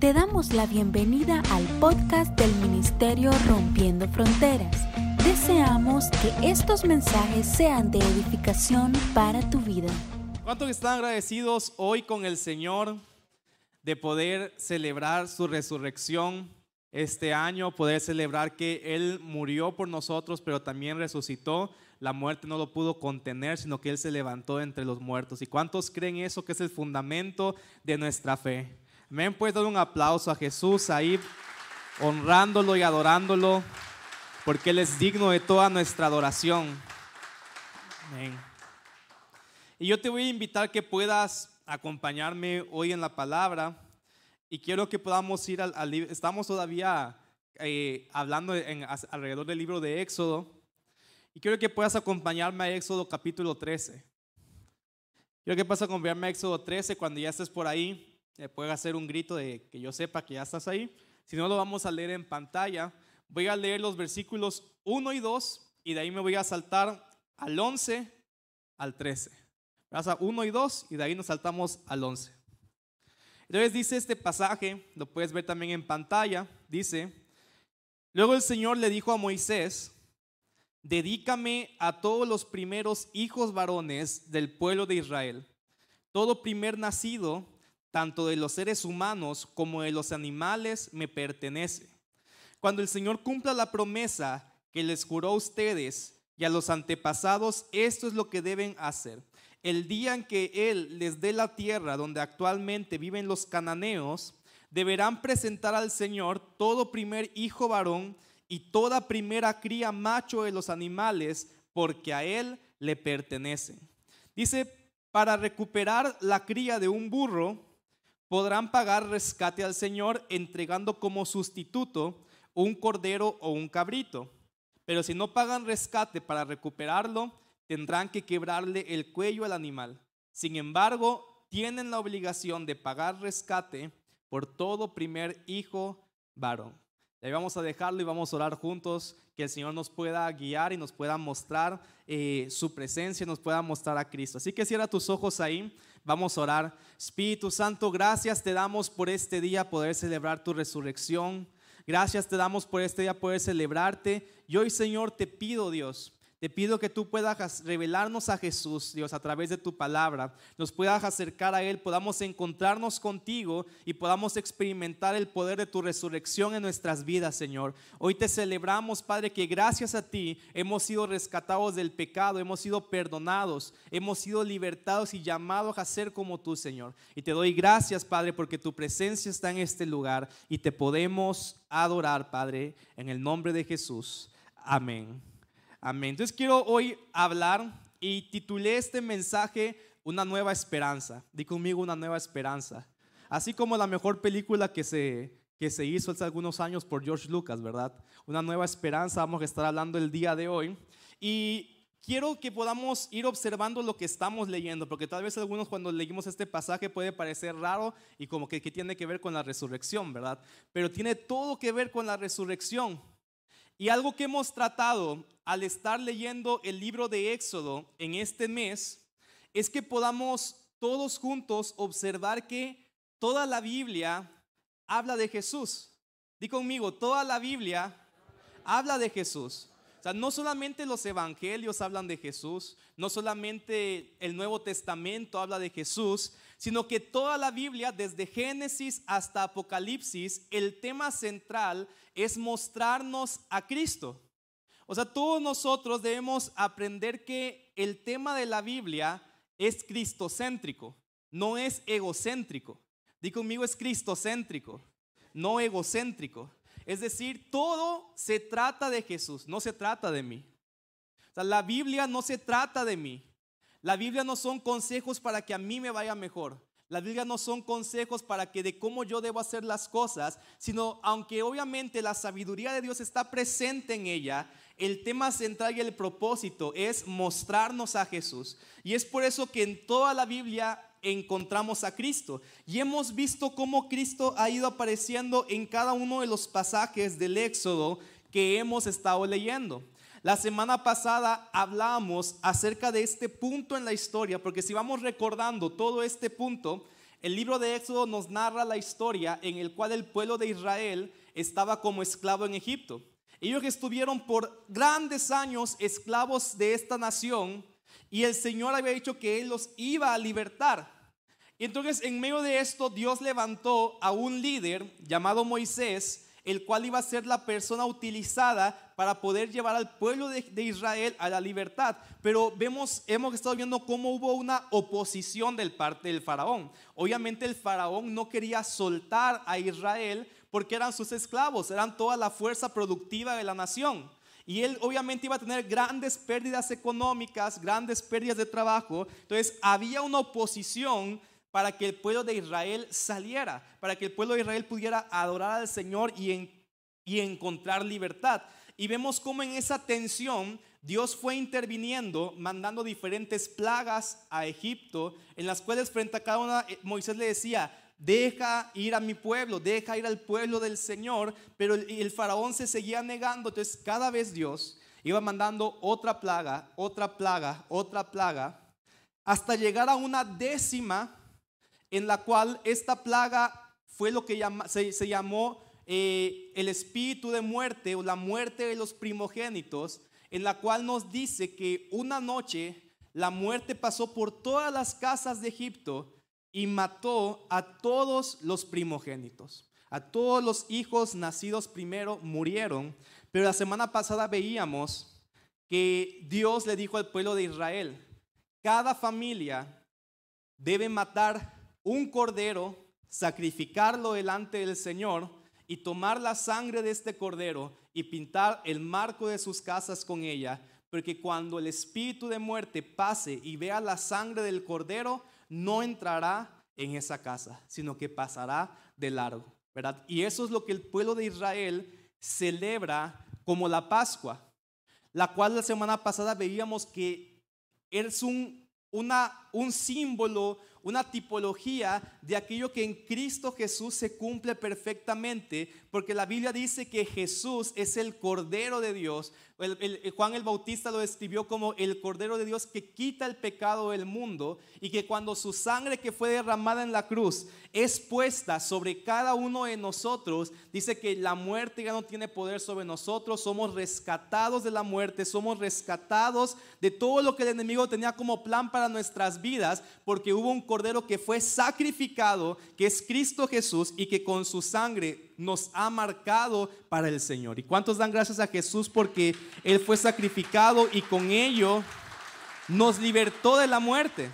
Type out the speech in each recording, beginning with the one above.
Te damos la bienvenida al podcast del Ministerio Rompiendo Fronteras. Deseamos que estos mensajes sean de edificación para tu vida. ¿Cuántos están agradecidos hoy con el Señor de poder celebrar su resurrección este año, poder celebrar que Él murió por nosotros, pero también resucitó? La muerte no lo pudo contener, sino que Él se levantó entre los muertos. ¿Y cuántos creen eso que es el fundamento de nuestra fe? Amén. Puedes dar un aplauso a Jesús ahí, honrándolo y adorándolo, porque Él es digno de toda nuestra adoración. Amén. Y yo te voy a invitar que puedas acompañarme hoy en la palabra. Y quiero que podamos ir al, libro. Estamos todavía eh, hablando en, alrededor del libro de Éxodo. Y quiero que puedas acompañarme a Éxodo capítulo 13. Quiero que puedas acompañarme a Éxodo 13 cuando ya estés por ahí puede hacer un grito de que yo sepa que ya estás ahí. Si no, lo vamos a leer en pantalla. Voy a leer los versículos 1 y 2 y de ahí me voy a saltar al 11 al 13. Vas a 1 y 2 y de ahí nos saltamos al 11. Entonces dice este pasaje, lo puedes ver también en pantalla, dice, luego el Señor le dijo a Moisés, dedícame a todos los primeros hijos varones del pueblo de Israel, todo primer nacido tanto de los seres humanos como de los animales, me pertenece. Cuando el Señor cumpla la promesa que les juró a ustedes y a los antepasados, esto es lo que deben hacer. El día en que Él les dé la tierra donde actualmente viven los cananeos, deberán presentar al Señor todo primer hijo varón y toda primera cría macho de los animales, porque a Él le pertenecen. Dice, para recuperar la cría de un burro, podrán pagar rescate al Señor entregando como sustituto un cordero o un cabrito. Pero si no pagan rescate para recuperarlo, tendrán que quebrarle el cuello al animal. Sin embargo, tienen la obligación de pagar rescate por todo primer hijo varón. Ahí vamos a dejarlo y vamos a orar juntos, que el Señor nos pueda guiar y nos pueda mostrar eh, su presencia, nos pueda mostrar a Cristo. Así que cierra tus ojos ahí. Vamos a orar. Espíritu Santo, gracias te damos por este día poder celebrar tu resurrección. Gracias te damos por este día poder celebrarte. Y hoy, Señor, te pido, Dios, te pido que tú puedas revelarnos a Jesús, Dios, a través de tu palabra. Nos puedas acercar a Él, podamos encontrarnos contigo y podamos experimentar el poder de tu resurrección en nuestras vidas, Señor. Hoy te celebramos, Padre, que gracias a ti hemos sido rescatados del pecado, hemos sido perdonados, hemos sido libertados y llamados a ser como tú, Señor. Y te doy gracias, Padre, porque tu presencia está en este lugar y te podemos adorar, Padre, en el nombre de Jesús. Amén. Amén. Entonces quiero hoy hablar y titulé este mensaje Una nueva esperanza. Di conmigo una nueva esperanza. Así como la mejor película que se, que se hizo hace algunos años por George Lucas, ¿verdad? Una nueva esperanza, vamos a estar hablando el día de hoy. Y quiero que podamos ir observando lo que estamos leyendo, porque tal vez algunos cuando leímos este pasaje puede parecer raro y como que, que tiene que ver con la resurrección, ¿verdad? Pero tiene todo que ver con la resurrección. Y algo que hemos tratado al estar leyendo el libro de Éxodo en este mes es que podamos todos juntos observar que toda la Biblia habla de Jesús. Di conmigo, toda la Biblia habla de Jesús. O sea, no solamente los evangelios hablan de Jesús, no solamente el Nuevo Testamento habla de Jesús, sino que toda la Biblia, desde Génesis hasta Apocalipsis, el tema central es mostrarnos a Cristo. O sea, todos nosotros debemos aprender que el tema de la Biblia es cristocéntrico, no es egocéntrico. Di conmigo, es cristocéntrico, no egocéntrico. Es decir, todo se trata de Jesús, no se trata de mí. La Biblia no se trata de mí. La Biblia no son consejos para que a mí me vaya mejor. La Biblia no son consejos para que de cómo yo debo hacer las cosas, sino aunque obviamente la sabiduría de Dios está presente en ella, el tema central y el propósito es mostrarnos a Jesús. Y es por eso que en toda la Biblia encontramos a Cristo. Y hemos visto cómo Cristo ha ido apareciendo en cada uno de los pasajes del Éxodo que hemos estado leyendo. La semana pasada hablábamos acerca de este punto en la historia, porque si vamos recordando todo este punto, el libro de Éxodo nos narra la historia en el cual el pueblo de Israel estaba como esclavo en Egipto. Ellos estuvieron por grandes años esclavos de esta nación y el Señor había dicho que Él los iba a libertar. Y entonces en medio de esto Dios levantó a un líder llamado Moisés, el cual iba a ser la persona utilizada para poder llevar al pueblo de, Israel a la libertad. Pero vemos, hemos estado viendo cómo hubo una oposición del parte del faraón. Obviamente el faraón no quería soltar a Israel porque eran sus esclavos, eran toda la fuerza productiva de la nación. Y él obviamente iba a tener grandes pérdidas económicas, grandes pérdidas de trabajo. Entonces había una oposición para que el pueblo de Israel saliera, para que el pueblo de Israel pudiera adorar al Señor y, y encontrar libertad. Y vemos cómo en esa tensión Dios fue interviniendo, mandando diferentes plagas a Egipto, en las cuales frente a cada una eh, Moisés le decía, deja ir a mi pueblo, deja ir al pueblo del Señor, pero el, faraón se seguía negando, entonces cada vez Dios iba mandando otra plaga, otra plaga, otra plaga, hasta llegar a una décima en la cual esta plaga fue lo que se, llamó eh, el espíritu de muerte o la muerte de los primogénitos, en la cual nos dice que una noche la muerte pasó por todas las casas de Egipto y mató a todos los primogénitos. A todos los hijos nacidos primero murieron. Pero la semana pasada veíamos que Dios le dijo al pueblo de Israel, cada familia debe matar un cordero, sacrificarlo delante del Señor y tomar la sangre de este cordero y pintar el marco de sus casas con ella, porque cuando el espíritu de muerte pase y vea la sangre del cordero, no entrará en esa casa, sino que pasará de largo, ¿verdad? Y eso es lo que el pueblo de Israel celebra como la Pascua, la cual la semana pasada veíamos que es un, una, un símbolo una tipología de aquello que en Cristo Jesús se cumple perfectamente, porque la Biblia dice que Jesús es el Cordero de Dios. Juan el Bautista lo describió como el Cordero de Dios que quita el pecado del mundo y que cuando su sangre que fue derramada en la cruz es puesta sobre cada uno de nosotros, dice que la muerte ya no tiene poder sobre nosotros, somos rescatados de la muerte, somos rescatados de todo lo que el enemigo tenía como plan para nuestras vidas, porque hubo un cordero que fue sacrificado, que es Cristo Jesús y que con su sangre nos ha marcado para el Señor. ¿Y cuántos dan gracias a Jesús porque Él fue sacrificado y con ello nos libertó de la muerte?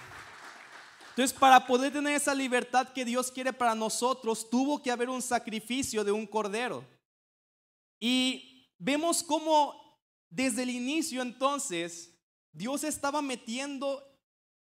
Entonces, para poder tener esa libertad que Dios quiere para nosotros, tuvo que haber un sacrificio de un cordero. Y vemos cómo desde el inicio entonces Dios estaba metiendo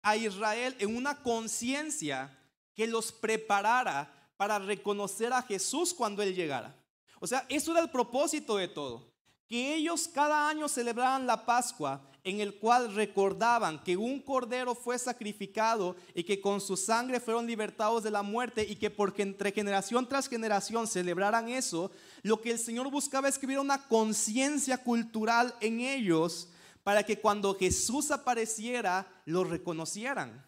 a Israel en una conciencia que los preparara para reconocer a Jesús cuando Él llegara. O sea, eso era el propósito de todo. Que ellos cada año celebraban la Pascua en el cual recordaban que un cordero fue sacrificado y que con su sangre fueron libertados de la muerte y que porque entre generación tras generación celebraran eso, lo que el Señor buscaba es que hubiera una conciencia cultural en ellos para que cuando Jesús apareciera lo reconocieran.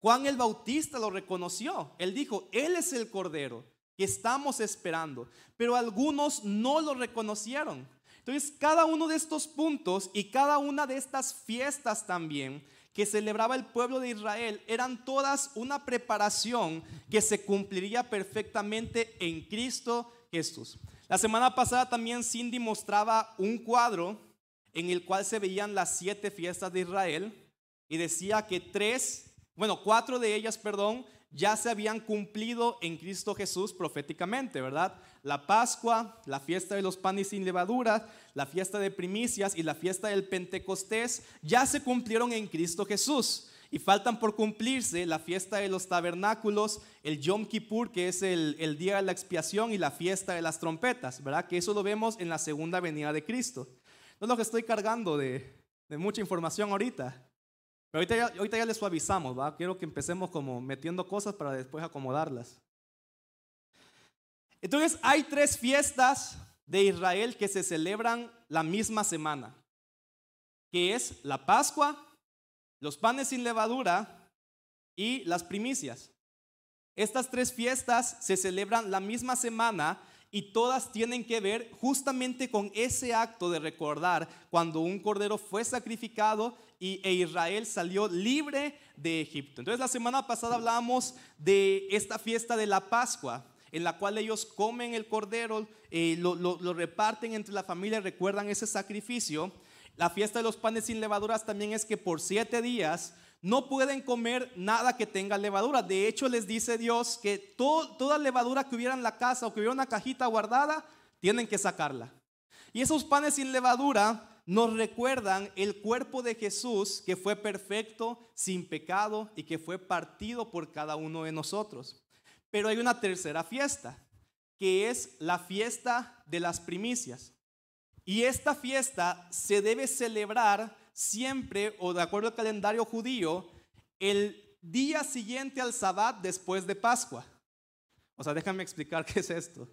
Juan el Bautista lo reconoció. Él dijo, Él es el Cordero que estamos esperando. Pero algunos no lo reconocieron. Entonces, cada uno de estos puntos y cada una de estas fiestas también que celebraba el pueblo de Israel eran todas una preparación que se cumpliría perfectamente en Cristo Jesús. La semana pasada también Cindy mostraba un cuadro en el cual se veían las siete fiestas de Israel y decía que tres, bueno, cuatro de ellas, perdón, ya se habían cumplido en Cristo Jesús proféticamente, ¿verdad? La Pascua, la fiesta de los panes sin levadura, la fiesta de primicias y la fiesta del Pentecostés ya se cumplieron en Cristo Jesús. Y faltan por cumplirse la fiesta de los tabernáculos, el Yom Kippur, que es el, día de la expiación, y la fiesta de las trompetas, ¿verdad? Que eso lo vemos en la segunda venida de Cristo. No que estoy cargando de, mucha información ahorita. Pero ahorita ya, ahorita les suavizamos, ¿va? Quiero que empecemos como metiendo cosas para después acomodarlas. Entonces hay tres fiestas de Israel que se celebran la misma semana, que es la Pascua, los panes sin levadura y las primicias. Estas tres fiestas se celebran la misma semana y todas tienen que ver justamente con ese acto de recordar cuando un cordero fue sacrificado y, e Israel salió libre de Egipto. Entonces la semana pasada hablábamos de esta fiesta de la Pascua, en la cual ellos comen el cordero, eh, lo, lo reparten entre la familia, recuerdan ese sacrificio. La fiesta de los panes sin levaduras también es que por siete días no pueden comer nada que tenga levadura. De hecho, les dice Dios que toda levadura que hubiera en la casa o que hubiera una cajita guardada, tienen que sacarla. Y esos panes sin levadura nos recuerdan el cuerpo de Jesús que fue perfecto, sin pecado y que fue partido por cada uno de nosotros. Pero hay una tercera fiesta, que es la fiesta de las primicias. Y esta fiesta se debe celebrar siempre, o de acuerdo al calendario judío, el día siguiente al Sabbat después de Pascua. O sea, déjame explicar qué es esto.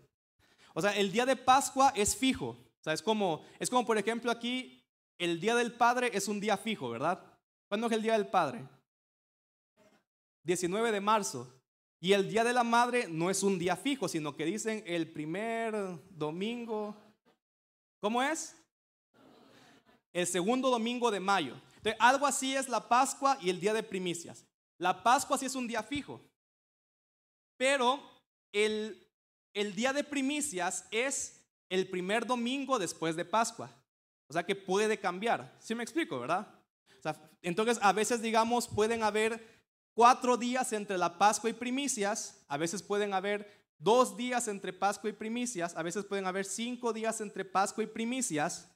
O sea, el día de Pascua es fijo. O sea, es como, es como por ejemplo aquí, el día del Padre es un día fijo, ¿verdad? ¿Cuándo es el día del Padre? 19 de marzo. Y el día de la Madre no es un día fijo, sino que dicen el primer domingo. ¿Cómo es? El segundo domingo de mayo. Entonces, algo así es la Pascua y el día de primicias. La Pascua sí es un día fijo, pero el, el día de primicias es el primer domingo después de Pascua. O sea que puede cambiar. ¿Sí me explico, verdad? entonces, a veces, digamos, pueden haber cuatro días entre la Pascua y primicias, a veces pueden haber dos días entre Pascua y primicias, a veces pueden haber cinco días entre Pascua y primicias,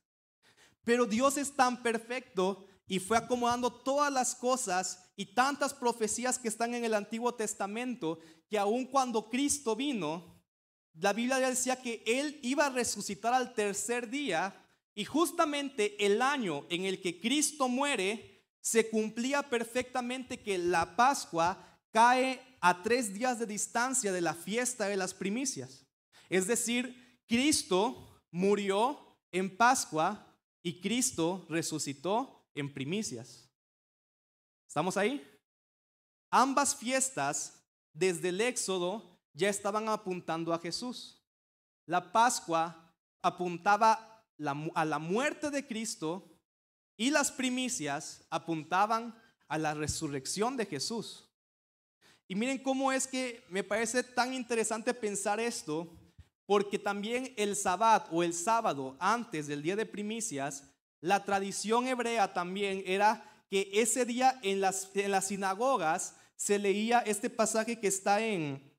pero Dios es tan perfecto y fue acomodando todas las cosas y tantas profecías que están en el Antiguo Testamento que aun cuando Cristo vino, la Biblia decía que Él iba a resucitar al tercer día y justamente el año en el que Cristo muere se cumplía perfectamente que la Pascua cae a tres días de distancia de la fiesta de las primicias. Es decir, Cristo murió en Pascua y Cristo resucitó en primicias. ¿Estamos ahí? Ambas fiestas, desde el Éxodo, ya estaban apuntando a Jesús. La Pascua apuntaba a la muerte de Cristo y las primicias apuntaban a la resurrección de Jesús. Y miren cómo es que me parece tan interesante pensar esto, porque también el sabbat o el sábado antes del día de primicias, la tradición hebrea también era que ese día en las, en las sinagogas se leía este pasaje que está en,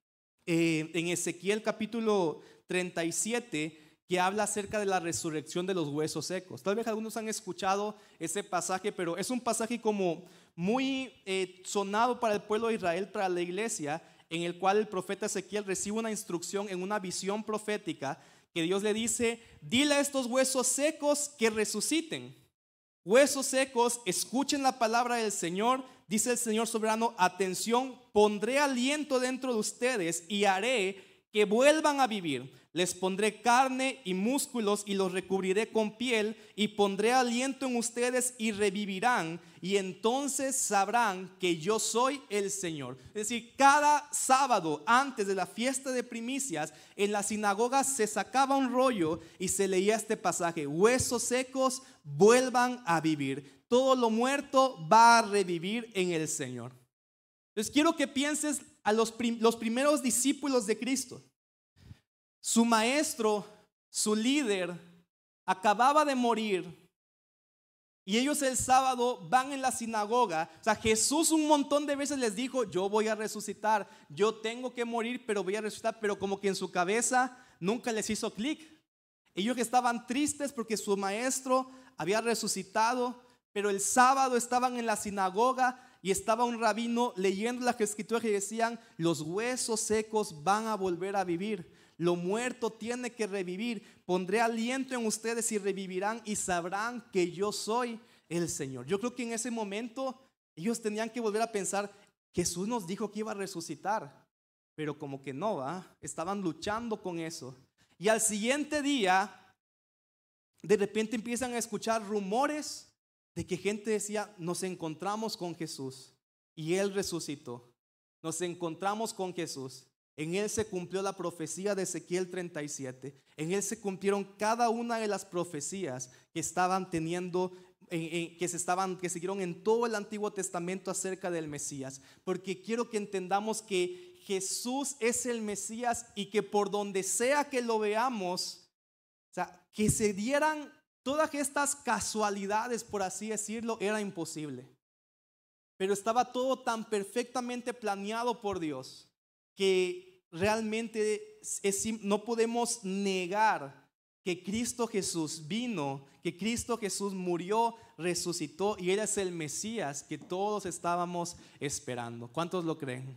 eh, en Ezequiel capítulo 37, que habla acerca de la resurrección de los huesos secos. Tal vez algunos han escuchado ese pasaje, pero es un pasaje como muy eh, sonado para el pueblo de Israel, para la iglesia, en el cual el profeta Ezequiel recibe una instrucción en una visión profética que Dios le dice, dile a estos huesos secos que resuciten. Huesos secos, escuchen la palabra del Señor, dice el Señor soberano, atención, pondré aliento dentro de ustedes y haré que vuelvan a vivir. Les pondré carne y músculos y los recubriré con piel y pondré aliento en ustedes y revivirán y entonces sabrán que yo soy el Señor. Es decir, cada sábado antes de la fiesta de primicias en la sinagoga se sacaba un rollo y se leía este pasaje, huesos secos vuelvan a vivir. Todo lo muerto va a revivir en el Señor. Entonces quiero que pienses a los, los primeros discípulos de Cristo. Su maestro, su líder, acababa de morir. Y ellos el sábado van en la sinagoga. O sea, Jesús un montón de veces les dijo, yo voy a resucitar, yo tengo que morir, pero voy a resucitar. Pero como que en su cabeza nunca les hizo clic. Ellos estaban tristes porque su maestro había resucitado, pero el sábado estaban en la sinagoga y estaba un rabino leyendo las escrituras que decían, los huesos secos van a volver a vivir. Lo muerto tiene que revivir. Pondré aliento en ustedes y revivirán y sabrán que yo soy el Señor. Yo creo que en ese momento ellos tenían que volver a pensar, Jesús nos dijo que iba a resucitar, pero como que no, va. Estaban luchando con eso. Y al siguiente día, de repente empiezan a escuchar rumores de que gente decía, nos encontramos con Jesús y Él resucitó. nos encontramos con Jesús. En Él se cumplió la profecía de Ezequiel 37. En Él se cumplieron cada una de las profecías que estaban teniendo, que se estaban, que siguieron en todo el Antiguo Testamento acerca del Mesías. Porque quiero que entendamos que Jesús es el Mesías y que por donde sea que lo veamos, o sea, que se dieran todas estas casualidades, por así decirlo, era imposible. Pero estaba todo tan perfectamente planeado por Dios que realmente no podemos negar que Cristo Jesús vino, que Cristo Jesús murió, resucitó y Él es el Mesías que todos estábamos esperando. ¿Cuántos lo creen?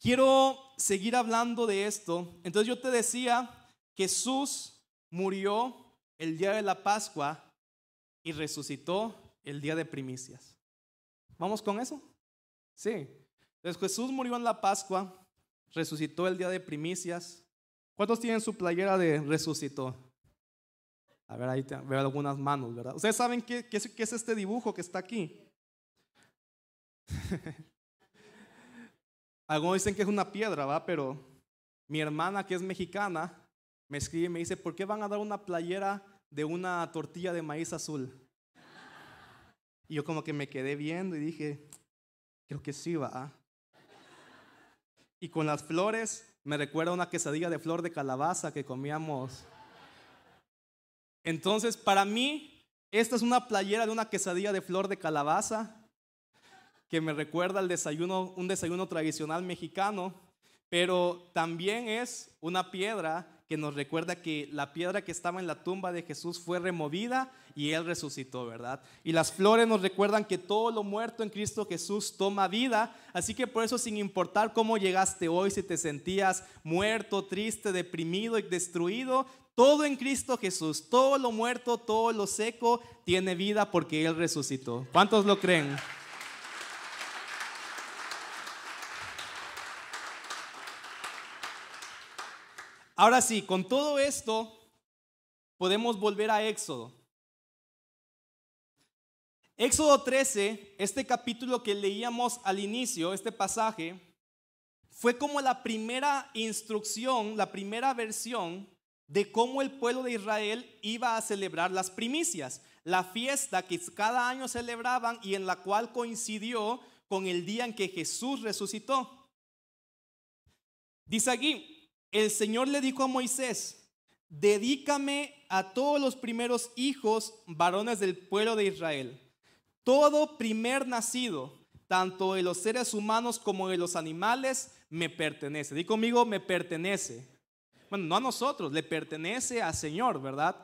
Quiero seguir hablando de esto. Entonces yo te decía, Jesús murió el día de la Pascua y resucitó el día de primicias. ¿Vamos con eso? Sí. Entonces Jesús murió en la Pascua, resucitó el día de primicias. ¿Cuántos tienen su playera de resucitó? A ver, ahí veo algunas manos, ¿verdad? ¿Ustedes saben qué, qué, es, este dibujo que está aquí? Algunos dicen que es una piedra, ¿va? Pero mi hermana, que es mexicana, me escribe y me dice, ¿por qué van a dar una playera de una tortilla de maíz azul? Y yo como que me quedé viendo y dije, creo que sí va. Y con las flores me recuerda una quesadilla de flor de calabaza que comíamos. Entonces, para mí, esta es una playera de una quesadilla de flor de calabaza que me recuerda al desayuno, un desayuno tradicional mexicano, pero también es una piedra que nos recuerda que la piedra que estaba en la tumba de Jesús fue removida y Él resucitó, ¿verdad? Y las flores nos recuerdan que todo lo muerto en Cristo Jesús toma vida. Así que por eso, sin importar cómo llegaste hoy, si te sentías muerto, triste, deprimido y destruido, todo en Cristo Jesús, todo lo muerto, todo lo seco, tiene vida porque Él resucitó. ¿Cuántos lo creen? Ahora sí, con todo esto podemos volver a Éxodo. Éxodo 13, este capítulo que leíamos al inicio, este pasaje, fue como la primera instrucción, la primera versión de cómo el pueblo de Israel iba a celebrar las primicias, la fiesta que cada año celebraban y en la cual coincidió con el día en que Jesús resucitó. Dice aquí, el Señor le dijo a Moisés, dedícame a todos los primeros hijos varones del pueblo de Israel. Todo primer nacido, tanto de los seres humanos como de los animales, me pertenece. Di conmigo, me pertenece. Bueno, no a nosotros, le pertenece al Señor, ¿verdad?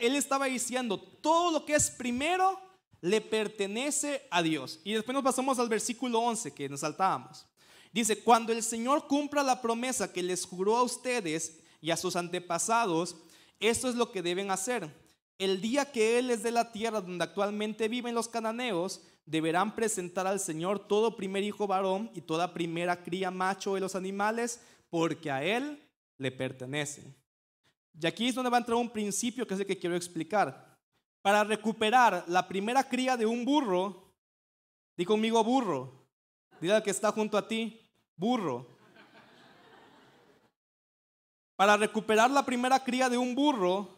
Él estaba diciendo, todo lo que es primero le pertenece a Dios. Y después nos pasamos al versículo 11 que nos saltábamos. Dice, cuando el Señor cumpla la promesa que les juró a ustedes y a sus antepasados, esto es lo que deben hacer. El día que Él les dé la tierra donde actualmente viven los cananeos, deberán presentar al Señor todo primer hijo varón y toda primera cría macho de los animales, porque a Él le pertenece. Y aquí es donde va a entrar un principio que es el que quiero explicar. Para recuperar la primera cría de un burro, di conmigo burro, dile al que está junto a ti, burro. Para recuperar la primera cría de un burro,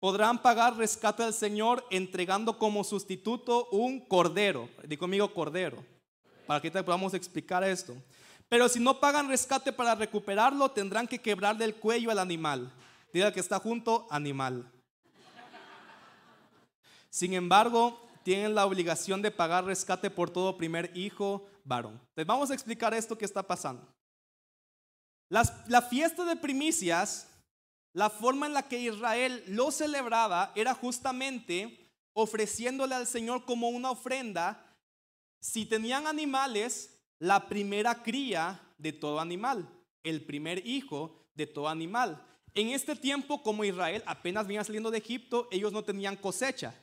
podrán pagar rescate al Señor entregando como sustituto un cordero. Digo conmigo cordero, para que te podamos explicar esto. Pero si no pagan rescate para recuperarlo, tendrán que quebrarle el cuello al animal. Diga que está junto, animal. Sin embargo, tienen la obligación de pagar rescate por todo primer hijo varón. Entonces vamos a explicar esto que está pasando. la fiesta de primicias, la forma en la que Israel lo celebraba era justamente ofreciéndole al Señor como una ofrenda, si tenían animales, la primera cría de todo animal, el primer hijo de todo animal. En este tiempo, como Israel apenas venía saliendo de Egipto, ellos no tenían cosecha.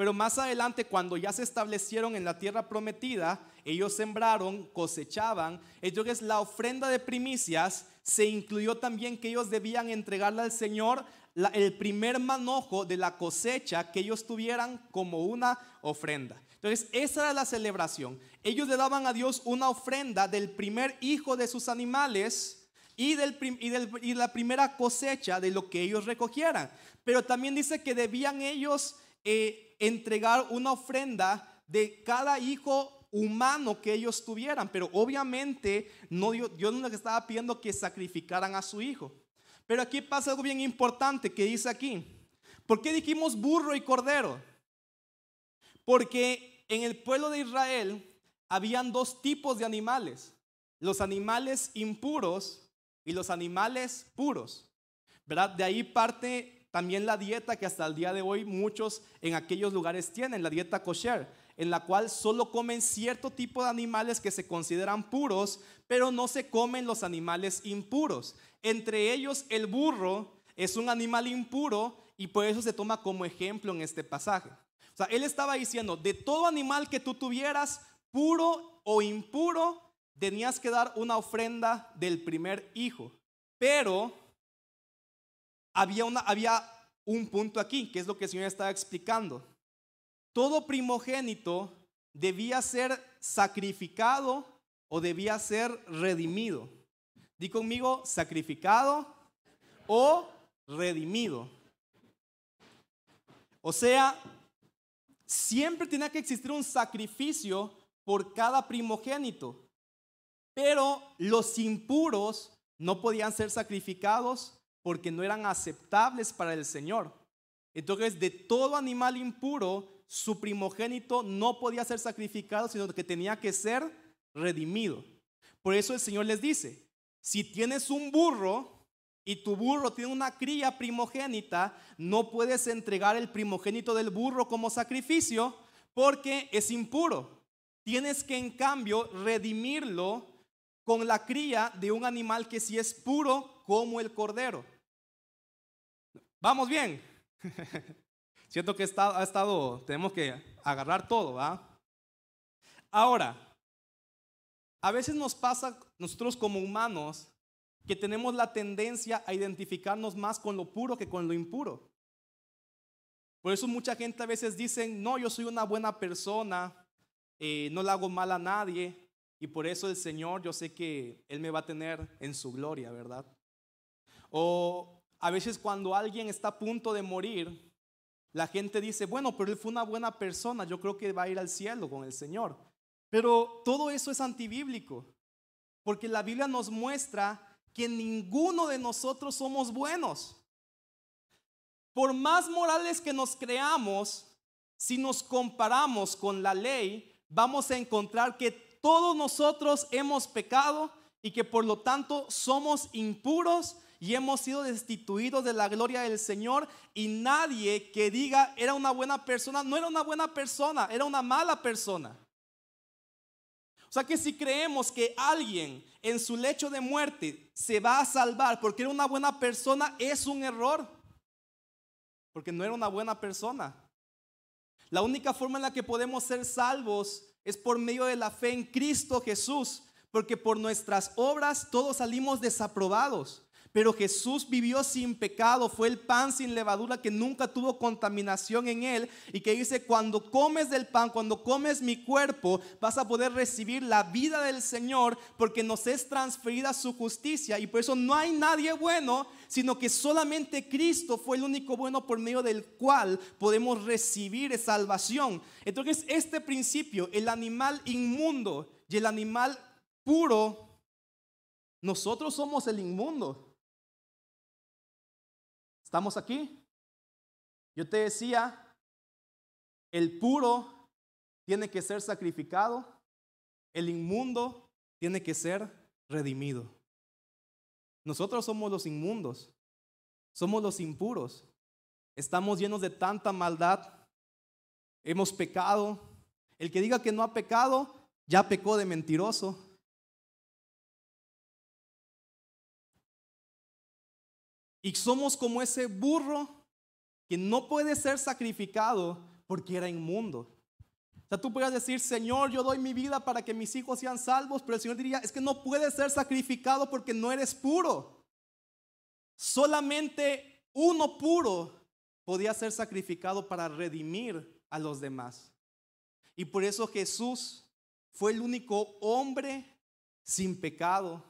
Pero más adelante, cuando ya se establecieron en la tierra prometida, ellos sembraron, cosechaban. Entonces la ofrenda de primicias se incluyó también que ellos debían entregarle al Señor el primer manojo de la cosecha que ellos tuvieran como una ofrenda. Entonces, esa era la celebración. Ellos le daban a Dios una ofrenda del primer hijo de sus animales y, del, y, la primera cosecha de lo que ellos recogieran. Pero también dice que debían ellos eh, entregar una ofrenda de cada hijo humano que ellos tuvieran. Pero obviamente no, Dios, no les estaba pidiendo que sacrificaran a su hijo. Pero aquí pasa algo bien importante que dice aquí. ¿Por qué dijimos burro y cordero? Porque en el pueblo de Israel habían dos tipos de animales. Los animales impuros y los animales puros. ¿Verdad? De ahí parte también la dieta que hasta el día de hoy muchos en aquellos lugares tienen, la dieta kosher, en la cual solo comen cierto tipo de animales que se consideran puros, pero no se comen los animales impuros. Entre ellos el burro es un animal impuro y por eso se toma como ejemplo en este pasaje. O sea, él estaba diciendo, de todo animal que tú tuvieras, puro o impuro, tenías que dar una ofrenda del primer hijo. Pero había, una, había un punto aquí, que es lo que el Señor estaba explicando. Todo primogénito debía ser sacrificado o debía ser redimido. Di conmigo, sacrificado o redimido. O sea, siempre tenía que existir un sacrificio por cada primogénito. Pero los impuros no podían ser sacrificados porque no eran aceptables para el Señor. Entonces, de todo animal impuro, su primogénito no podía ser sacrificado, sino que tenía que ser redimido. Por eso el Señor les dice, si tienes un burro y tu burro tiene una cría primogénita, no puedes entregar el primogénito del burro como sacrificio porque es impuro. Tienes que en cambio redimirlo con la cría de un animal que sí es puro como el cordero. Vamos bien. Siento que ha estado, tenemos que agarrar todo, ¿va? Ahora, a veces nos pasa nosotros como humanos que tenemos la tendencia a identificarnos más con lo puro que con lo impuro. Por eso mucha gente a veces dice, no, yo soy una buena persona, eh, no le hago mal a nadie, y por eso el Señor, yo sé que Él me va a tener en su gloria, ¿verdad? O a veces cuando alguien está a punto de morir, la gente dice, bueno, pero Él fue una buena persona, yo creo que va a ir al cielo con el Señor. Pero todo eso es antibíblico, porque la Biblia nos muestra que ninguno de nosotros somos buenos. Por más morales que nos creamos, si nos comparamos con la ley, vamos a encontrar que todos nosotros hemos pecado y que por lo tanto somos impuros y hemos sido destituidos de la gloria del Señor y nadie que diga era una buena persona, no era una buena persona, era una mala persona. O sea que si creemos que alguien en su lecho de muerte se va a salvar porque era una buena persona, es un error. Porque no era una buena persona. La única forma en la que podemos ser salvos es por medio de la fe en Cristo Jesús, porque por nuestras obras todos salimos desaprobados. Pero Jesús vivió sin pecado, fue el pan sin levadura que nunca tuvo contaminación en él y que dice, cuando comes del pan, cuando comes mi cuerpo, vas a poder recibir la vida del Señor porque nos es transferida su justicia y por eso no hay nadie bueno, sino que solamente Cristo fue el único bueno por medio del cual podemos recibir salvación. Entonces, este principio, el animal inmundo y el animal puro, nosotros somos el inmundo. ¿Estamos aquí? Yo te decía, el puro tiene que ser sacrificado, el inmundo tiene que ser redimido. Nosotros somos los inmundos, somos los impuros, estamos llenos de tanta maldad, hemos pecado. El que diga que no ha pecado, ya pecó de mentiroso. Y somos como ese burro que no puede ser sacrificado porque era inmundo. O sea, tú puedes decir, Señor, yo doy mi vida para que mis hijos sean salvos, pero el Señor diría, es que no puedes ser sacrificado porque no eres puro. Solamente uno puro podía ser sacrificado para redimir a los demás. Y por eso Jesús fue el único hombre sin pecado,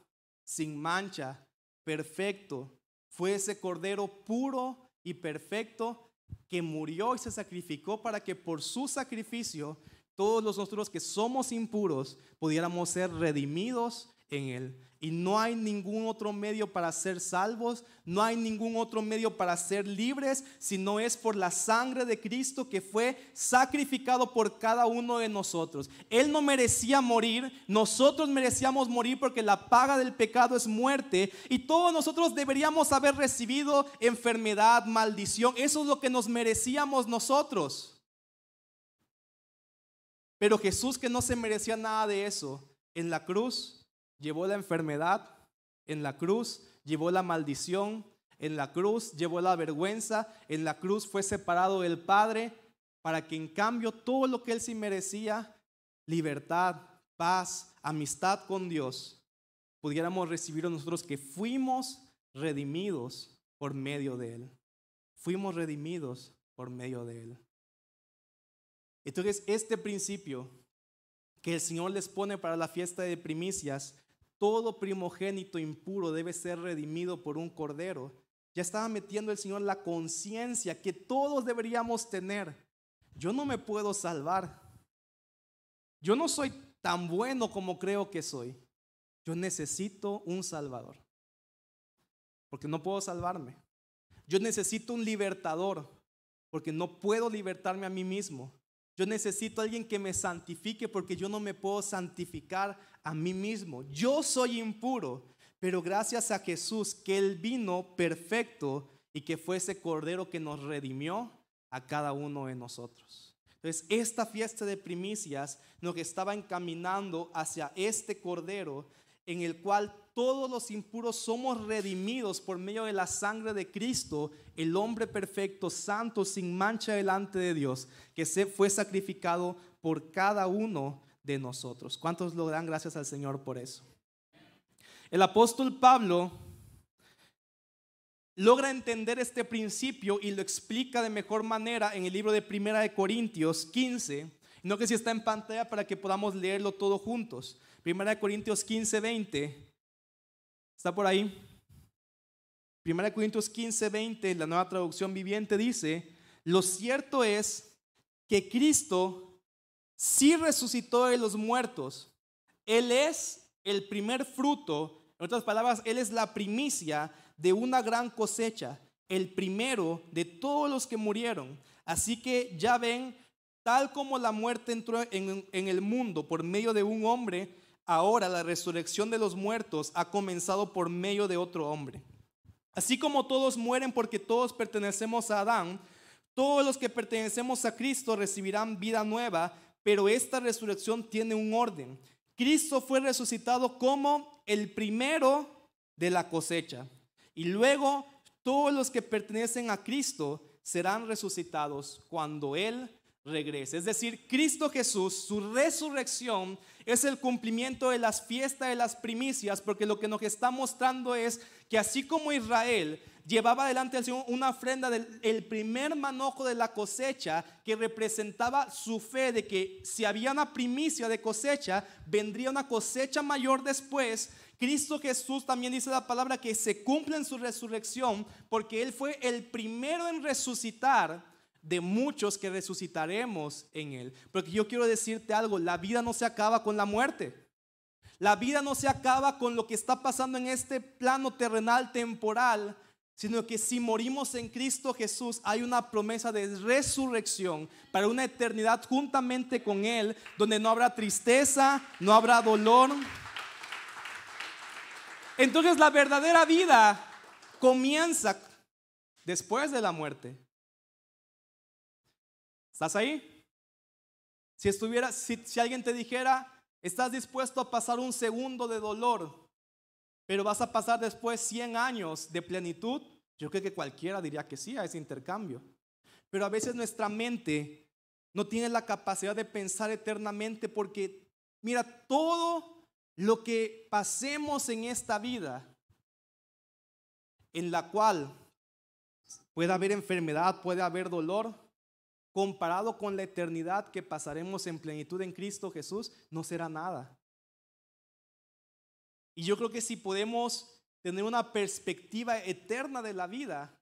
sin mancha, perfecto. Fue ese cordero puro y perfecto que murió y se sacrificó para que por su sacrificio todos nosotros que somos impuros pudiéramos ser redimidos en Él. Y no hay ningún otro medio para ser salvos, no hay ningún otro medio para ser libres, sino es por la sangre de Cristo que fue sacrificado por cada uno de nosotros. Él no merecía morir, nosotros merecíamos morir porque la paga del pecado es muerte y todos nosotros deberíamos haber recibido enfermedad, maldición. Eso es lo que nos merecíamos nosotros. Pero Jesús que no se merecía nada de eso, en la cruz llevó la enfermedad en la cruz, llevó la maldición en la cruz, llevó la vergüenza en la cruz, fue separado del Padre para que en cambio todo lo que él sí merecía, libertad, paz, amistad con Dios, pudiéramos recibir nosotros que fuimos redimidos por medio de él. Fuimos redimidos por medio de él. Entonces, este principio que el Señor les pone para la fiesta de primicias todo primogénito impuro debe ser redimido por un cordero. Ya estaba metiendo el Señor la conciencia que todos deberíamos tener. Yo no me puedo salvar. Yo no soy tan bueno como creo que soy. Yo necesito un Salvador. Porque no puedo salvarme. Yo necesito un libertador. Porque no puedo libertarme a mí mismo. Yo necesito a alguien que me santifique porque yo no me puedo santificar a mí mismo. Yo soy impuro, pero gracias a Jesús que Él vino perfecto y que fue ese cordero que nos redimió a cada uno de nosotros. Entonces, esta fiesta de primicias nos estaba encaminando hacia este cordero en el cual todos los impuros somos redimidos por medio de la sangre de Cristo, el hombre perfecto, santo, sin mancha delante de Dios, que se fue sacrificado por cada uno de nosotros. ¿Cuántos lo dan gracias al Señor por eso? El apóstol Pablo logra entender este principio y lo explica de mejor manera en el libro de Primera de Corintios 15. No que si está en pantalla para que podamos leerlo todo juntos. Primera de Corintios 15, 20. ¿Está por ahí? Primera de Corintios 15, 20, la nueva traducción viviente dice, lo cierto es que Cristo si resucitó de los muertos. Él es el primer fruto, en otras palabras, Él es la primicia de una gran cosecha, el primero de todos los que murieron. Así que ya ven, tal como la muerte entró en, en el mundo por medio de un hombre, ahora la resurrección de los muertos ha comenzado por medio de otro hombre. Así como todos mueren porque todos pertenecemos a Adán, todos los que pertenecemos a Cristo recibirán vida nueva, pero esta resurrección tiene un orden. Cristo fue resucitado como el primero de la cosecha. Y luego todos los que pertenecen a Cristo serán resucitados cuando Él regrese. Es decir, Cristo Jesús, su resurrección es el cumplimiento de las fiestas de las primicias, porque lo que nos está mostrando es que así como Israel llevaba adelante al Señor una ofrenda del primer manojo de la cosecha que representaba su fe de que si había una primicia de cosecha, vendría una cosecha mayor después. Cristo Jesús también dice la palabra que se cumple en su resurrección porque Él fue el primero en resucitar de muchos que resucitaremos en Él. Porque yo quiero decirte algo, la vida no se acaba con la muerte. La vida no se acaba con lo que está pasando en este plano terrenal temporal, sino que si morimos en Cristo Jesús hay una promesa de resurrección para una eternidad juntamente con Él, donde no habrá tristeza, no habrá dolor. Entonces la verdadera vida comienza después de la muerte. ¿Estás ahí? Si estuviera, si, alguien te dijera, estás dispuesto a pasar un segundo de dolor, pero vas a pasar después 100 años de plenitud, yo creo que cualquiera diría que sí a ese intercambio. Pero a veces nuestra mente no tiene la capacidad de pensar eternamente porque, mira, todo lo que pasemos en esta vida, en la cual puede haber enfermedad, puede haber dolor, comparado con la eternidad que pasaremos en plenitud en Cristo Jesús, no será nada. Y yo creo que si podemos tener una perspectiva eterna de la vida,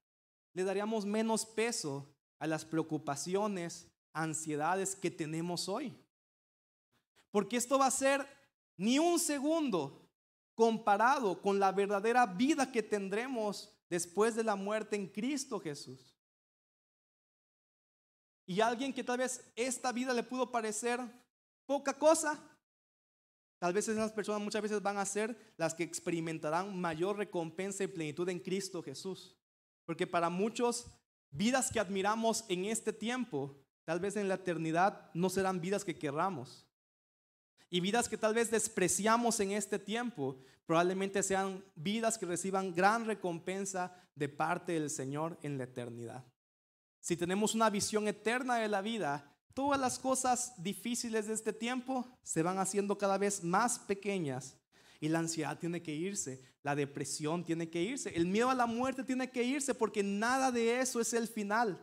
le daríamos menos peso a las preocupaciones, ansiedades que tenemos hoy. Porque esto va a ser ni un segundo comparado con la verdadera vida que tendremos después de la muerte en Cristo Jesús. Y alguien que tal vez esta vida le pudo parecer poca cosa, tal vez esas personas muchas veces van a ser las que experimentarán mayor recompensa y plenitud en Cristo Jesús. Porque para muchos, vidas que admiramos en este tiempo, tal vez en la eternidad no serán vidas que querramos. Y vidas que tal vez despreciamos en este tiempo, probablemente sean vidas que reciban gran recompensa de parte del Señor en la eternidad. Si tenemos una visión eterna de la vida, todas las cosas difíciles de este tiempo se van haciendo cada vez más pequeñas y la ansiedad tiene que irse, la depresión tiene que irse, el miedo a la muerte tiene que irse porque nada de eso es el final,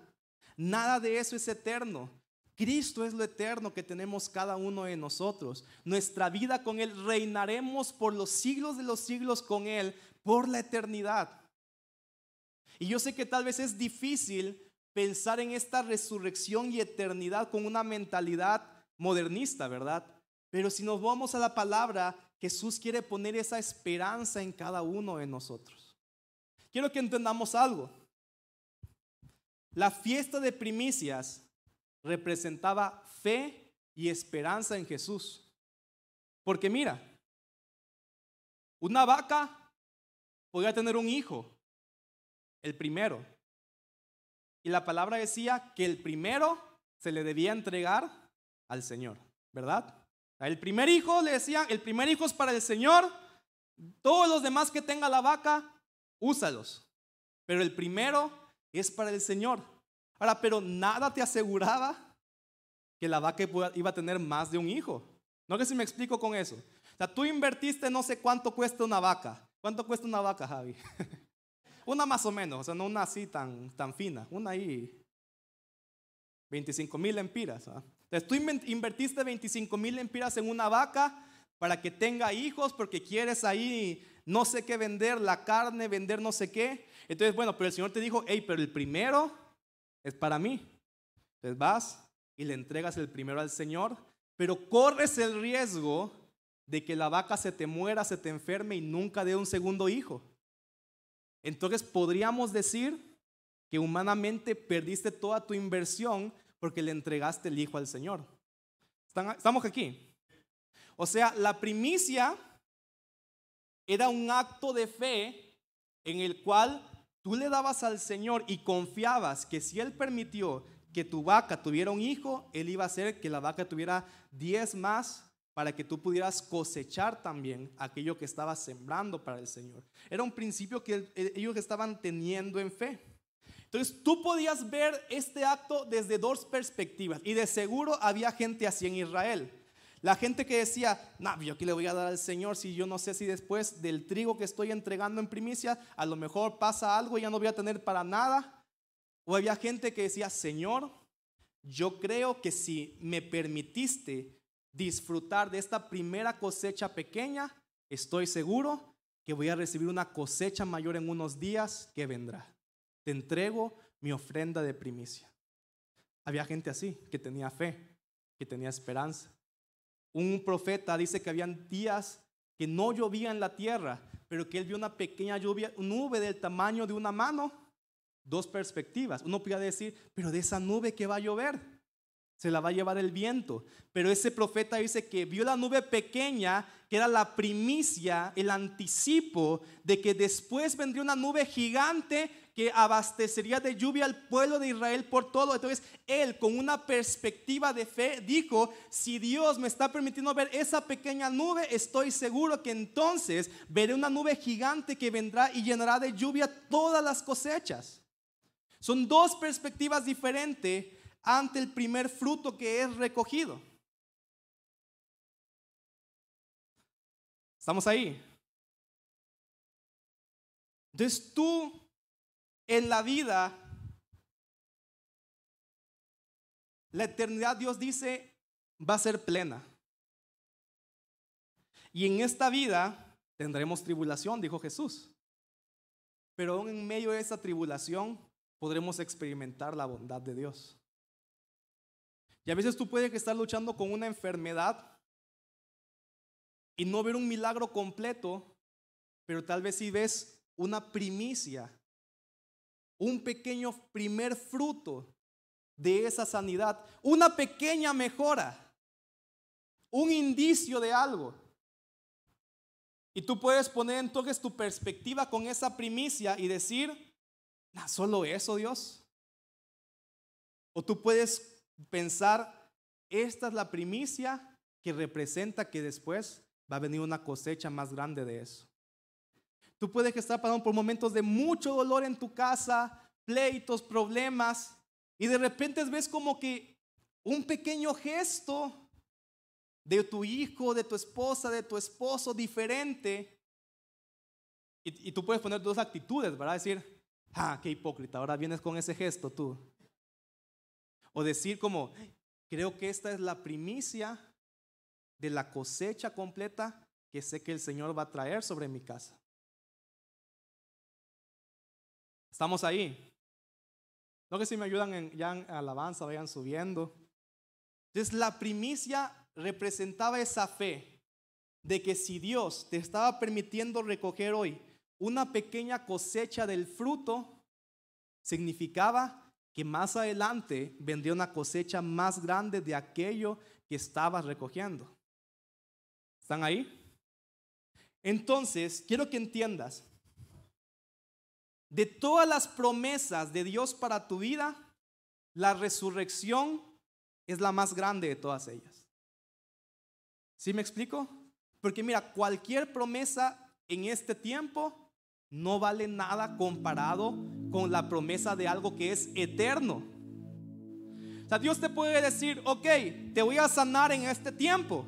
nada de eso es eterno. Cristo es lo eterno que tenemos cada uno de nosotros. Nuestra vida con Él reinaremos por los siglos de los siglos con Él, por la eternidad. Y yo sé que tal vez es difícil pensar en esta resurrección y eternidad con una mentalidad modernista, ¿verdad? Pero si nos vamos a la palabra, Jesús quiere poner esa esperanza en cada uno de nosotros. Quiero que entendamos algo. La fiesta de primicias representaba fe y esperanza en Jesús. Porque mira, una vaca podía tener un hijo, el primero. Y la palabra decía que el primero se le debía entregar al Señor, ¿verdad? El primer hijo le decía, el primer hijo es para el Señor, todos los demás que tenga la vaca, úsalos. Pero el primero es para el Señor. Ahora, pero nada te aseguraba que la vaca iba a tener más de un hijo. No sé si me explico con eso. O sea, tú invertiste no sé cuánto cuesta una vaca. ¿Cuánto cuesta una vaca, Javi? una más o menos, o sea, no una así tan, tan fina. Una ahí, 25 mil empiras. Entonces tú invertiste 25 mil empiras en una vaca para que tenga hijos porque quieres ahí no sé qué vender, la carne, vender no sé qué. Entonces, bueno, pero el Señor te dijo, hey, pero el primero es para mí. Entonces vas y le entregas el primero al Señor, pero corres el riesgo de que la vaca se te muera, se te enferme y nunca dé un segundo hijo. Entonces podríamos decir que humanamente perdiste toda tu inversión porque le entregaste el hijo al Señor. ¿Estamos aquí? O sea, la primicia era un acto de fe en el cual tú le dabas al Señor y confiabas que si Él permitió que tu vaca tuviera un hijo, Él iba a hacer que la vaca tuviera diez más para que tú pudieras cosechar también aquello que estabas sembrando para el Señor. Era un principio que ellos estaban teniendo en fe. Entonces tú podías ver este acto desde dos perspectivas y de seguro había gente así en Israel. La gente que decía, no, yo aquí le voy a dar al Señor si yo no sé si después del trigo que estoy entregando en primicia, a lo mejor pasa algo y ya no voy a tener para nada. O había gente que decía, Señor, yo creo que si me permitiste disfrutar de esta primera cosecha pequeña, estoy seguro que voy a recibir una cosecha mayor en unos días que vendrá. Te entrego mi ofrenda de primicia. Había gente así, que tenía fe, que tenía esperanza. Un profeta dice que habían días que no llovía en la tierra, pero que él vio una pequeña lluvia, nube del tamaño de una mano. Dos perspectivas. Uno podía decir, pero de esa nube que va a llover, se la va a llevar el viento. Pero ese profeta dice que vio la nube pequeña, que era la primicia, el anticipo de que después vendría una nube gigante que abastecería de lluvia al pueblo de Israel por todo. Entonces, él con una perspectiva de fe dijo, si Dios me está permitiendo ver esa pequeña nube, estoy seguro que entonces veré una nube gigante que vendrá y llenará de lluvia todas las cosechas. Son dos perspectivas diferentes ante el primer fruto que es recogido. ¿Estamos ahí? Entonces tú en la vida la eternidad Dios dice va a ser plena. Y en esta vida tendremos tribulación, dijo Jesús. Pero aún en medio de esa tribulación podremos experimentar la bondad de Dios. Y a veces tú puedes estar luchando con una enfermedad y no ver un milagro completo, pero tal vez si ves una primicia, un pequeño primer fruto de esa sanidad, una pequeña mejora, un indicio de algo. Y tú puedes poner entonces tu perspectiva con esa primicia y decir, ¿no solo eso, Dios. O tú puedes pensar, esta es la primicia que representa que después va a venir una cosecha más grande de eso. Tú puedes estar pasando por momentos de mucho dolor en tu casa, pleitos, problemas, y de repente ves como que un pequeño gesto de tu hijo, de tu esposa, de tu esposo diferente. Y, y, tú puedes poner dos actitudes, ¿verdad? Decir, ah, qué hipócrita, ahora vienes con ese gesto tú. O decir como, creo que esta es la primicia de la cosecha completa que sé que el Señor va a traer sobre mi casa. Estamos ahí. No que si me ayudan ya en alabanza, vayan subiendo. Entonces la primicia representaba esa fe de que si Dios te estaba permitiendo recoger hoy una pequeña cosecha del fruto, significaba que más adelante vendría una cosecha más grande de aquello que estabas recogiendo. ¿Están ahí? Entonces, quiero que entiendas, de todas las promesas de Dios para tu vida, la resurrección es la más grande de todas ellas. ¿Sí me explico? Porque mira, cualquier promesa en este tiempo no vale nada comparado con la promesa de algo que es eterno. O sea, Dios te puede decir, ok, te voy a sanar en este tiempo.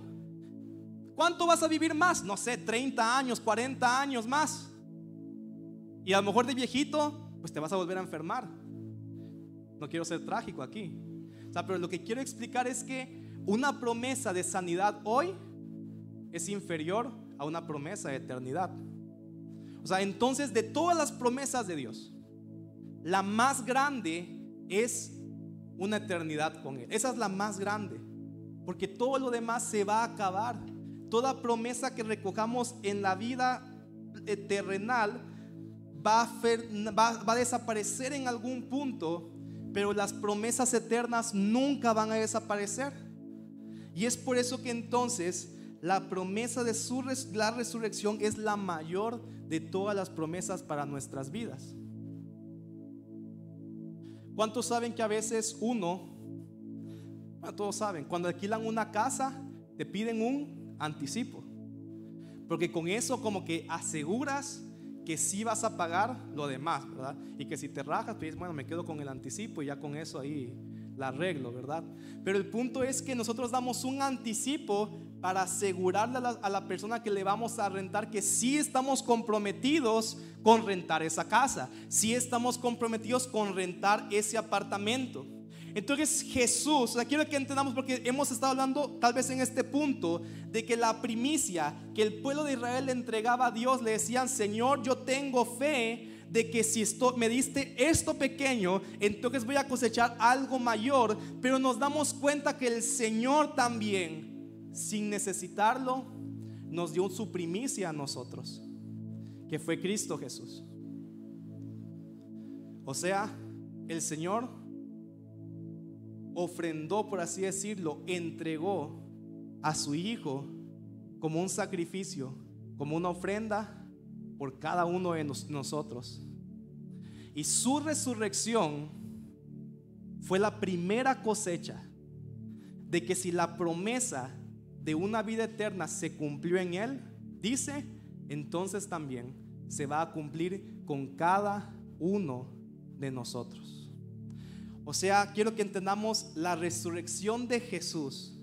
¿Cuánto vas a vivir más? No sé, 30 años, 40 años más. Y a lo mejor de viejito, pues te vas a volver a enfermar. No quiero ser trágico aquí. O sea, pero lo que quiero explicar es que una promesa de sanidad hoy es inferior a una promesa de eternidad. O sea, entonces de todas las promesas de Dios, la más grande es una eternidad con Él. Esa es la más grande. Porque todo lo demás se va a acabar. Toda promesa que recojamos en la vida terrenal va a, va a desaparecer en algún punto, pero las promesas eternas nunca van a desaparecer. Y es por eso que entonces la promesa de su, la resurrección es la mayor de todas las promesas para nuestras vidas. ¿Cuántos saben que a veces uno, todos saben, cuando alquilan una casa, te piden un anticipo. Porque con eso como que aseguras que sí vas a pagar lo demás, ¿verdad? Y que si te rajas, pues bueno, me quedo con el anticipo y ya con eso ahí la arreglo, ¿verdad? Pero el punto es que nosotros damos un anticipo para asegurarle a la, persona que le vamos a rentar que sí estamos comprometidos con rentar esa casa, sí estamos comprometidos con rentar ese apartamento. Entonces Jesús, quiero que entendamos porque hemos estado hablando tal vez en este punto de que la primicia que el pueblo de Israel le entregaba a Dios, le decían, Señor, yo tengo fe de que si esto, me diste esto pequeño, entonces voy a cosechar algo mayor, pero nos damos cuenta que el Señor también, sin necesitarlo, nos dio su primicia a nosotros, que fue Cristo Jesús. O sea, el Señor ofrendó, por así decirlo, entregó a su Hijo como un sacrificio, como una ofrenda por cada uno de nosotros. Y su resurrección fue la primera cosecha de que si la promesa de una vida eterna se cumplió en Él, dice, entonces también se va a cumplir con cada uno de nosotros. O sea, quiero que entendamos la resurrección de Jesús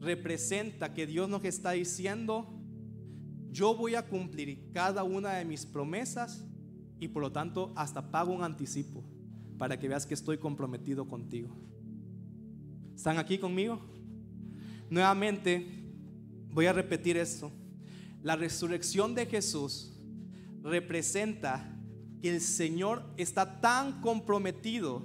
representa que Dios nos está diciendo, yo voy a cumplir cada una de mis promesas y por lo tanto hasta pago un anticipo para que veas que estoy comprometido contigo. ¿Están aquí conmigo? Nuevamente voy a repetir esto. La resurrección de Jesús representa que el Señor está tan comprometido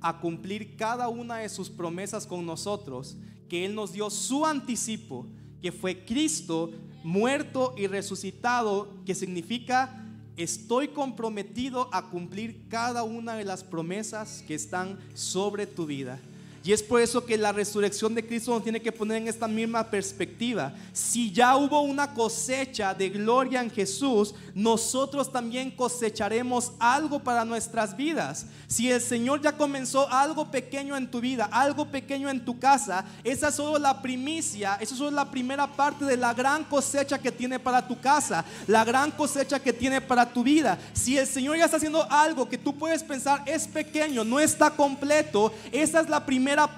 a cumplir cada una de sus promesas con nosotros que Él nos dio su anticipo, que fue Cristo muerto y resucitado, que significa estoy comprometido a cumplir cada una de las promesas que están sobre tu vida. Y es por eso que la resurrección de Cristo nos tiene que poner en esta misma perspectiva. Si ya hubo una cosecha de gloria en Jesús, nosotros también cosecharemos algo para nuestras vidas. Si el Señor ya comenzó algo pequeño en tu vida, algo pequeño en tu casa, esa es solo la primicia, esa es solo la primera parte de la gran cosecha que tiene para tu casa, la gran cosecha que tiene para tu vida. Si el Señor ya está haciendo algo que tú puedes pensar es pequeño, no está completo, esa es la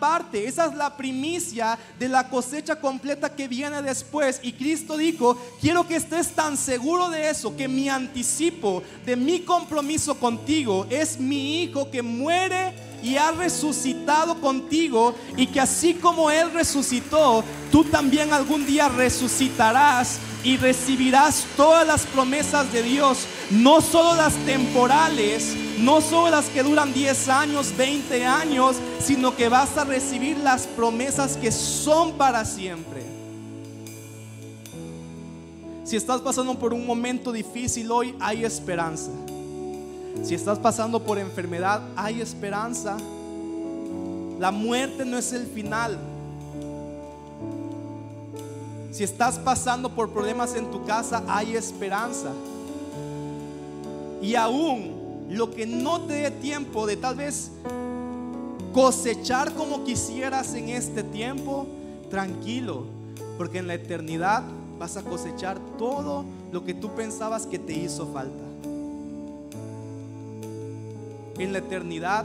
parte, esa es la primicia de la cosecha completa que viene después. Y Cristo dijo, quiero que estés tan seguro de eso, que mi anticipo de mi compromiso contigo es mi Hijo que muere y ha resucitado contigo y que así como Él resucitó, tú también algún día resucitarás y recibirás todas las promesas de Dios, no solo las temporales, no solo las que duran 10 años, 20 años, sino que vas a recibir las promesas que son para siempre. Si estás pasando por un momento difícil hoy, hay esperanza. Si estás pasando por enfermedad, hay esperanza. La muerte no es el final. Si estás pasando por problemas en tu casa, hay esperanza. Y aún lo que no te dé tiempo de tal vez cosechar como quisieras en este tiempo, tranquilo, porque en la eternidad vas a cosechar todo lo que tú pensabas que te hizo falta. En la eternidad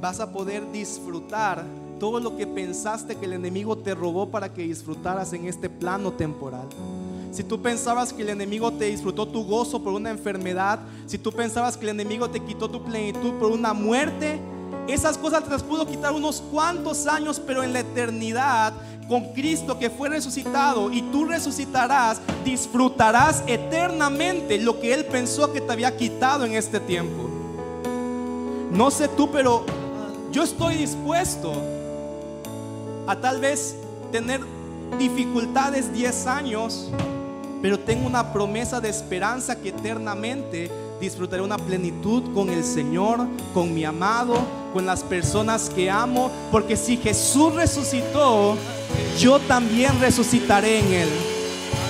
vas a poder disfrutar todo lo que pensaste que el enemigo te robó para que disfrutaras en este plano temporal. Si tú pensabas que el enemigo te disfrutó tu gozo por una enfermedad, si tú pensabas que el enemigo te quitó tu plenitud por una muerte, esas cosas te las pudo quitar unos cuantos años, pero en la eternidad, con Cristo que fue resucitado y tú resucitarás, disfrutarás eternamente lo que Él pensó que te había quitado en este tiempo. No sé tú, pero yo estoy dispuesto a tal vez tener dificultades 10 años, pero tengo una promesa de esperanza que eternamente disfrutaré una plenitud con el Señor, con mi amado, con las personas que amo, porque si Jesús resucitó, yo también resucitaré en Él.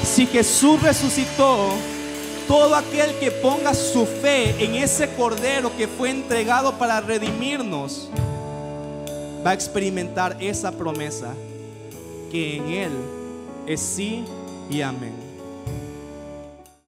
Si Jesús resucitó, todo aquel que ponga su fe en ese cordero que fue entregado para redimirnos, va a experimentar esa promesa que en Él es sí y amén.